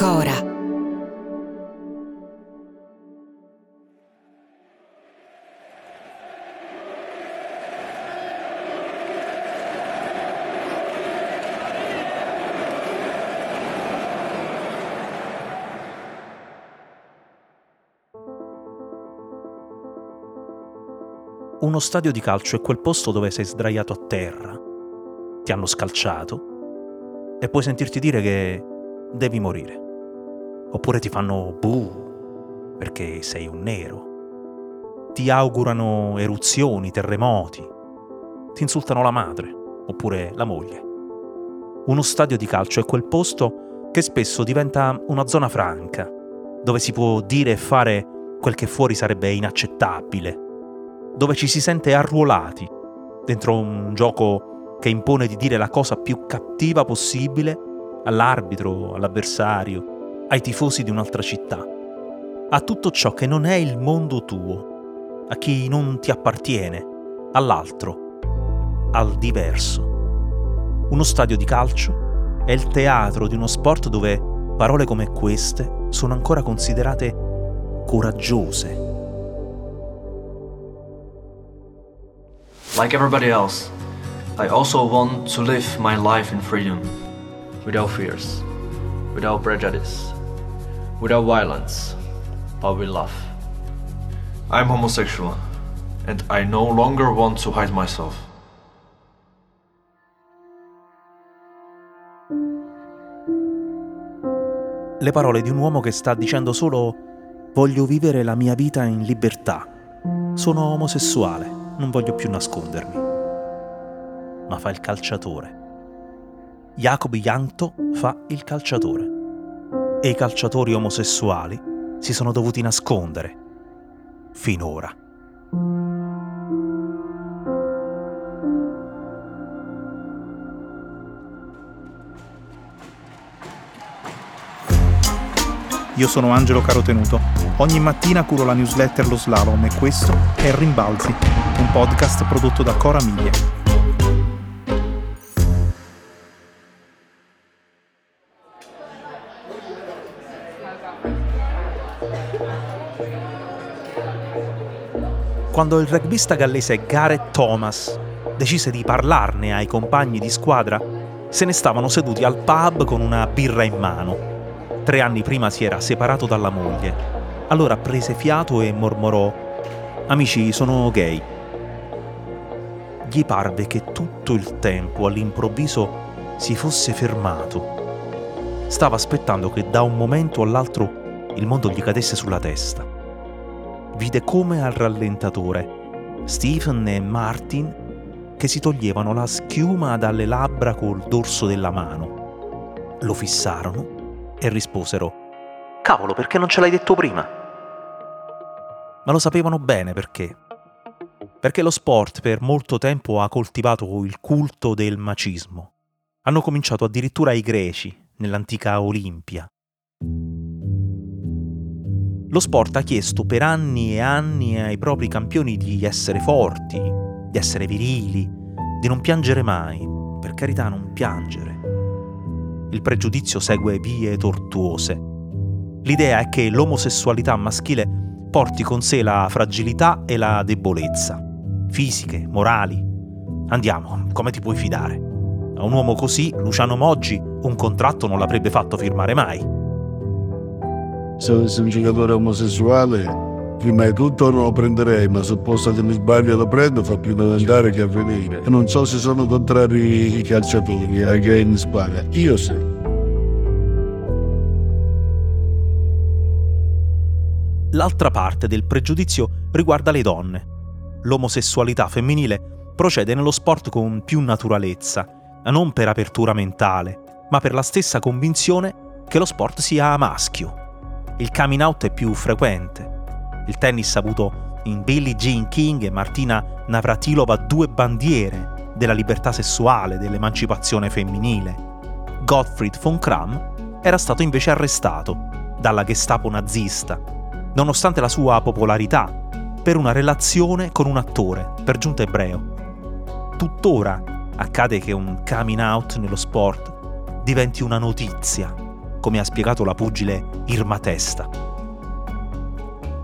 Cora. Uno stadio di calcio è quel posto dove sei sdraiato a terra, ti hanno scalciato e puoi sentirti dire che devi morire. Oppure ti fanno buh perché sei un nero. Ti augurano eruzioni, terremoti. Ti insultano la madre oppure la moglie. Uno stadio di calcio è quel posto che spesso diventa una zona franca, dove si può dire e fare quel che fuori sarebbe inaccettabile, dove ci si sente arruolati dentro un gioco che impone di dire la cosa più cattiva possibile all'arbitro, all'avversario, ai tifosi di un'altra città, a tutto ciò che non è il mondo tuo, a chi non ti appartiene, all'altro, al diverso. Uno stadio di calcio è il teatro di uno sport dove parole come queste sono ancora considerate coraggiose. Like everybody else, I also want to live my life in freedom, without fears, without prejudice, without violence, but with love. I'm homosexual, and I no longer want to hide myself. Le parole di un uomo che sta dicendo solo voglio vivere la mia vita in libertà. Sono omosessuale, non voglio più nascondermi. Ma fa il calciatore. Jacob Jankto fa il calciatore. E i calciatori omosessuali si sono dovuti nascondere. Finora. Io sono Angelo Carotenuto. Ogni mattina curo la newsletter Lo Slalom e questo è Rimbalzi, un podcast prodotto da Cora Miglia. Quando il rugbista gallese Gareth Thomas decise di parlarne ai compagni di squadra, se ne stavano seduti al pub con una birra in mano. Tre anni prima si era separato dalla moglie. Allora prese fiato e mormorò: Amici, sono gay. Gli parve che tutto il tempo all'improvviso si fosse fermato. Stava aspettando che da un momento all'altro il mondo gli cadesse sulla testa. Vide come al rallentatore Stephen e Martin che si toglievano la schiuma dalle labbra col dorso della mano. Lo fissarono e risposero Cavolo, perché non ce l'hai detto prima? Ma lo sapevano bene perché. Perché lo sport per molto tempo ha coltivato il culto del macismo. Hanno cominciato addirittura i greci, nell'antica Olimpia. Lo sport ha chiesto per anni e anni ai propri campioni di essere forti, di essere virili, di non piangere mai. Per carità, non piangere il pregiudizio segue vie tortuose. L'idea è che l'omosessualità maschile porti con sé la fragilità e la debolezza, fisiche, morali. Andiamo, come ti puoi fidare? A un uomo così, Luciano Moggi, un contratto non l'avrebbe fatto firmare mai. Se avessi un giocatore omosessuale, prima di tutto non lo prenderei, ma se posto che mi sbaglio lo prendo, fa più da andare che a venire. Non so se sono contrari i calciatori ai gay in Spagna. Io sì. L'altra parte del pregiudizio riguarda le donne. L'omosessualità femminile procede nello sport con più naturalezza, non per apertura mentale, ma per la stessa convinzione che lo sport sia maschio. Il coming out è più frequente. Il tennis ha avuto in Billie Jean King e Martina Navratilova due bandiere della libertà sessuale, dell'emancipazione femminile. Gottfried von Kram era stato invece arrestato dalla Gestapo nazista, nonostante la sua popolarità, per una relazione con un attore, per giunta ebreo. Tuttora accade che un coming out nello sport diventi una notizia, come ha spiegato la pugile Irma Testa.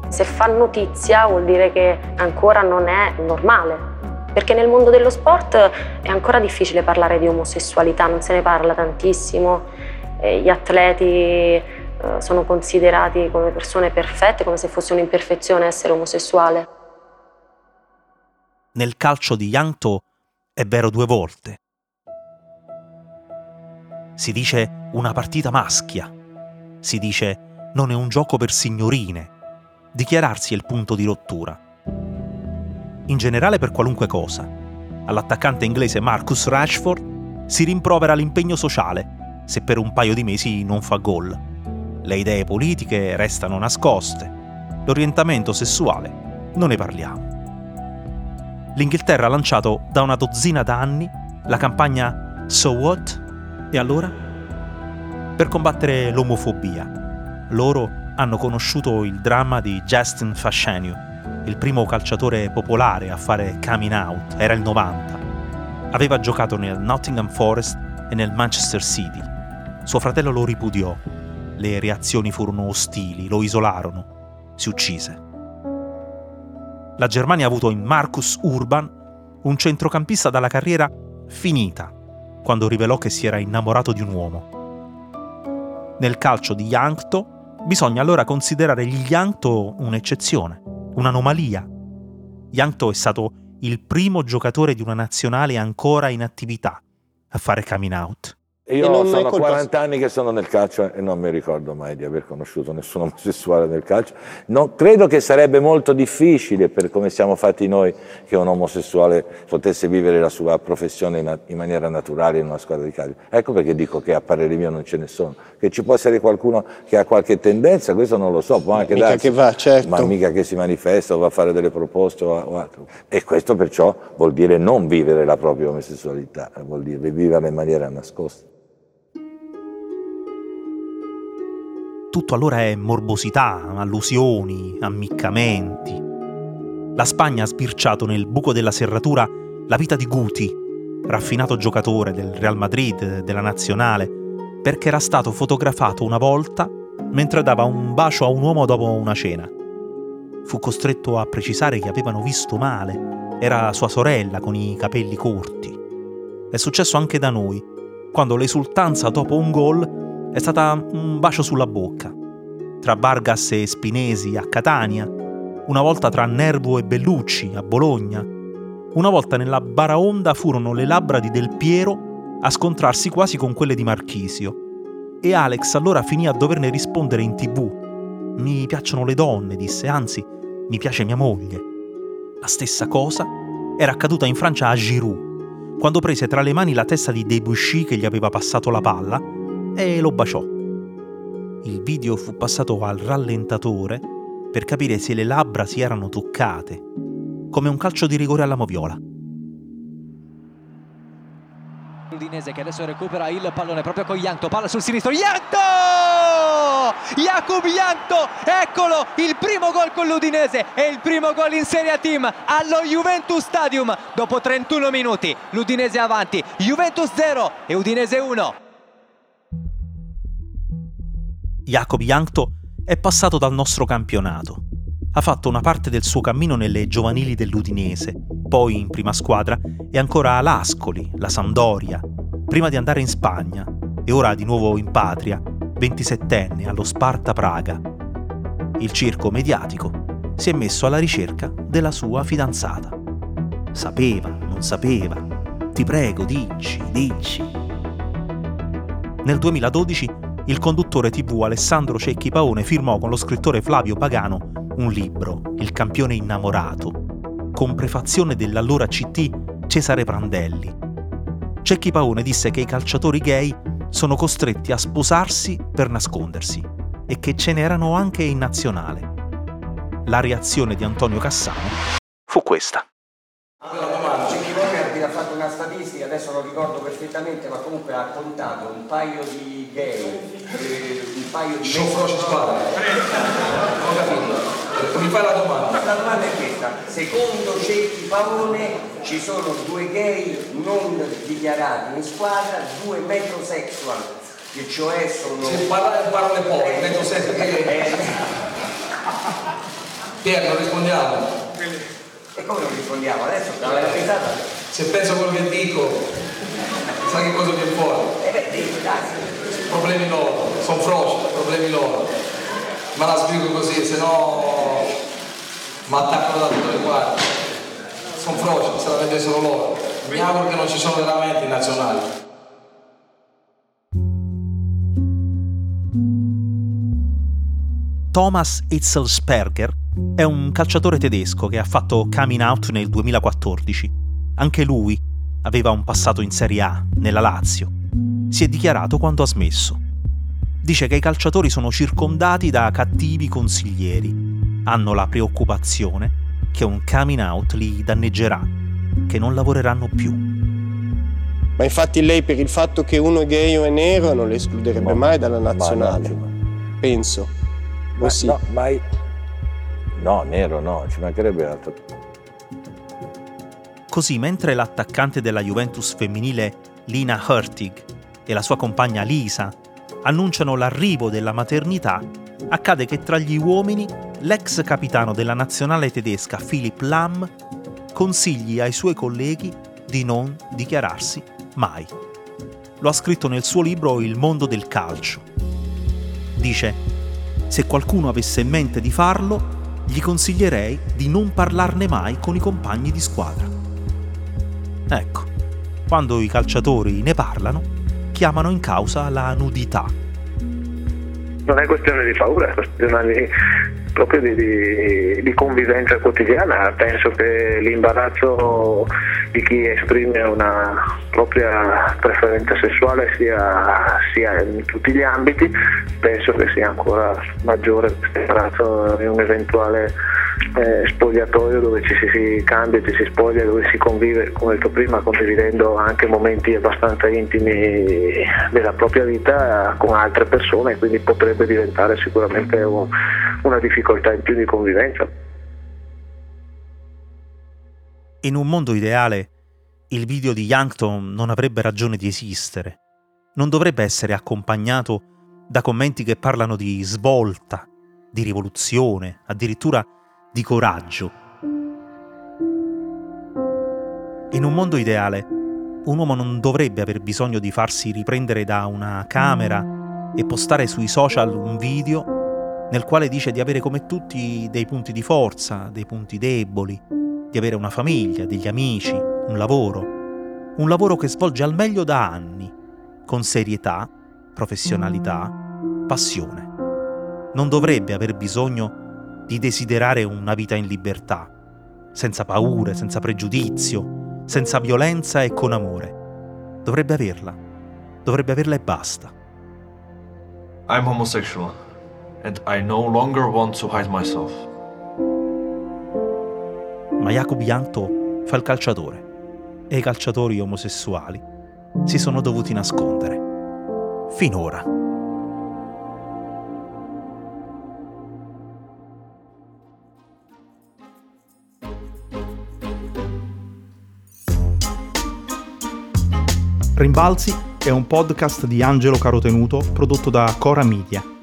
Se fa notizia vuol dire che ancora non è normale, perché nel mondo dello sport è ancora difficile parlare di omosessualità, non se ne parla tantissimo, gli atleti eh, sono considerati come persone perfette, come se fosse un'imperfezione essere omosessuale. Nel calcio di Yangto è vero due volte. Si dice una partita maschia. Si dice non è un gioco per signorine. Dichiararsi è il punto di rottura. In generale per qualunque cosa. All'attaccante inglese Marcus Rashford si rimprovera l'impegno sociale se per un paio di mesi non fa gol le idee politiche restano nascoste, l'orientamento sessuale non ne parliamo. L'Inghilterra ha lanciato da una dozzina d'anni la campagna So What? E allora? Per combattere l'omofobia. Loro hanno conosciuto il dramma di Justin Fascenio, il primo calciatore popolare a fare coming out, era il 90. Aveva giocato nel Nottingham Forest e nel Manchester City. Suo fratello lo ripudiò le reazioni furono ostili, lo isolarono, si uccise. La Germania ha avuto in Marcus Urban un centrocampista dalla carriera finita, quando rivelò che si era innamorato di un uomo. Nel calcio di Yankto bisogna allora considerare gli Yankto un'eccezione, un'anomalia. Yankto è stato il primo giocatore di una nazionale ancora in attività a fare coming out. Io sono colpa... 40 anni che sono nel calcio e non mi ricordo mai di aver conosciuto nessun omosessuale nel calcio. No, credo che sarebbe molto difficile, per come siamo fatti noi, che un omosessuale potesse vivere la sua professione in, in maniera naturale in una squadra di calcio. Ecco perché dico che a parere mio non ce ne sono. Che ci può essere qualcuno che ha qualche tendenza, questo non lo so, può anche mica darsi, che va, certo. ma mica che si manifesta o va a fare delle proposte o, o altro. E questo perciò vuol dire non vivere la propria omosessualità, vuol dire viverla in maniera nascosta. Tutto allora è morbosità, allusioni, ammiccamenti. La Spagna ha sbirciato nel buco della serratura la vita di Guti, raffinato giocatore del Real Madrid, della nazionale, perché era stato fotografato una volta mentre dava un bacio a un uomo dopo una cena. Fu costretto a precisare che avevano visto male, era sua sorella con i capelli corti. È successo anche da noi, quando l'esultanza dopo un gol è stata un bacio sulla bocca. Tra Vargas e Spinesi a Catania, una volta tra Nervo e Bellucci a Bologna, una volta nella Baraonda furono le labbra di Del Piero a scontrarsi quasi con quelle di Marchisio. E Alex allora finì a doverne rispondere in tv. Mi piacciono le donne, disse, anzi, mi piace mia moglie. La stessa cosa era accaduta in Francia a Giroud, quando prese tra le mani la testa di Debussy che gli aveva passato la palla e lo baciò. Il video fu passato al rallentatore per capire se le labbra si erano toccate, come un calcio di rigore alla moviola. Udinese che adesso recupera il pallone proprio con Ianto, palla sul sinistro, Ianto! Jakub Ianto, eccolo il primo gol con l'Udinese e il primo gol in Serie A Team allo Juventus Stadium dopo 31 minuti. L'Udinese avanti, Juventus 0 e Udinese 1. Jacob Jankto è passato dal nostro campionato. Ha fatto una parte del suo cammino nelle giovanili dell'Udinese, poi in prima squadra e ancora all'Ascoli, la Sampdoria, prima di andare in Spagna e ora di nuovo in patria, 27enne allo Sparta Praga. Il circo mediatico si è messo alla ricerca della sua fidanzata. Sapeva, non sapeva. Ti prego, dici, dici. Nel 2012 il conduttore tv Alessandro Cecchi Paone firmò con lo scrittore Flavio Pagano un libro, Il campione innamorato, con prefazione dell'allora CT Cesare Prandelli. Cecchi Paone disse che i calciatori gay sono costretti a sposarsi per nascondersi e che ce n'erano anche in nazionale. La reazione di Antonio Cassano fu questa. Una domanda, Cecchi Paone ha fatto una statistica, adesso non ricordo perfettamente, ma comunque ha contato un paio di gay, eh, un paio di... Sono froci spada. Ho capito. Mi fai la domanda? La domanda è questa, secondo Cecchi Paone ci sono due gay non dichiarati in squadra, due metrosexual, che cioè sono... Se parla parole povere, metrosexual che... Eh, non rispondiamo. E come non rispondiamo? Adesso risata... Se penso a quello che dico, sai che cosa viene fuori? Eh. Problemi loro, sono froci, problemi loro. Ma la spiego così, se no mi attaccano da tutte le parti. Sono froci, se la vedessero loro. Mi auguro che non ci sono veramente in nazionali. Thomas Hitzelsperger è un calciatore tedesco che ha fatto coming out nel 2014. Anche lui aveva un passato in Serie A, nella Lazio. Si è dichiarato quando ha smesso. Dice che i calciatori sono circondati da cattivi consiglieri. Hanno la preoccupazione che un coming out li danneggerà, che non lavoreranno più. Ma infatti lei per il fatto che uno è gay o è nero non le escluderebbe Ma- mai dalla ma nazionale. no, Penso. Ma O sì? No, mai... No, nero no, ci mancherebbe altro. Così, mentre l'attaccante della Juventus femminile Lina Hurtig e la sua compagna Lisa annunciano l'arrivo della maternità, accade che tra gli uomini l'ex capitano della nazionale tedesca Philipp Lahm consigli ai suoi colleghi di non dichiararsi mai. Lo ha scritto nel suo libro Il mondo del calcio. Dice, se qualcuno avesse in mente di farlo, gli consiglierei di non parlarne mai con i compagni di squadra. Ecco, quando i calciatori ne parlano, chiamano in causa la nudità. non è questione di paura, è questione di, proprio di, di- di convivenza quotidiana. Penso che l'imbarazzo di chi esprime una propria preferenza sessuale sia, sia in tutti gli ambiti, penso che sia ancora maggiore questo imbarazzo in un eventuale eh, spogliatoio dove ci si, si cambia, ci si spoglia, dove si convive, come detto prima, condividendo anche momenti abbastanza intimi della propria vita con altre persone, quindi potrebbe diventare sicuramente un- una difficoltà in più di convivenza. In un mondo ideale, il video di Yankton non avrebbe ragione di esistere. Non dovrebbe essere accompagnato da commenti che parlano di svolta, di rivoluzione, addirittura di coraggio. In un mondo ideale, un uomo non dovrebbe aver bisogno di farsi riprendere da una camera e postare sui social un video nel quale dice di avere come tutti dei punti di forza, dei punti deboli, di avere una famiglia, degli amici, un lavoro. Un lavoro che svolge al meglio da anni, con serietà, professionalità, passione. Non dovrebbe aver bisogno di desiderare una vita in libertà, senza paure, senza pregiudizio, senza violenza e con amore. Dovrebbe averla. Dovrebbe averla e basta. I'm homosexual, and I no longer want to hide myself. Ma Jacob Janto fa il calciatore e i calciatori omosessuali si sono dovuti nascondere. Finora. Rimbalzi è un podcast di Angelo Carotenuto prodotto da Cora Media.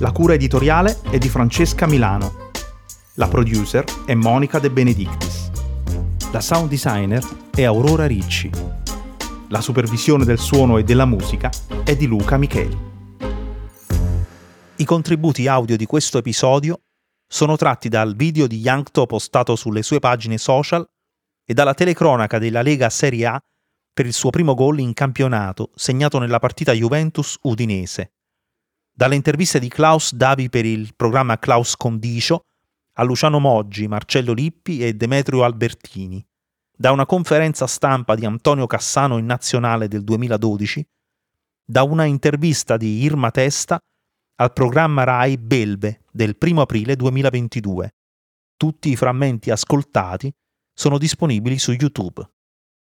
La cura editoriale è di Francesca Milano. La producer è Monica De Benedictis. La sound designer è Aurora Ricci. La supervisione del suono e della musica è di Luca Micheli. I contributi audio di questo episodio sono tratti dal video di Yankto postato sulle sue pagine social e dalla telecronaca della Lega Serie A per il suo primo gol in campionato segnato nella partita Juventus-Udinese. Dalle interviste di Klaus Davi per il programma Klaus Condicio a Luciano Moggi, Marcello Lippi e Demetrio Albertini. da una conferenza stampa di Antonio Cassano in nazionale del 2012, da una intervista di Irma Testa al programma RAI Belve del 1 aprile 2022. Tutti i frammenti ascoltati sono disponibili su YouTube.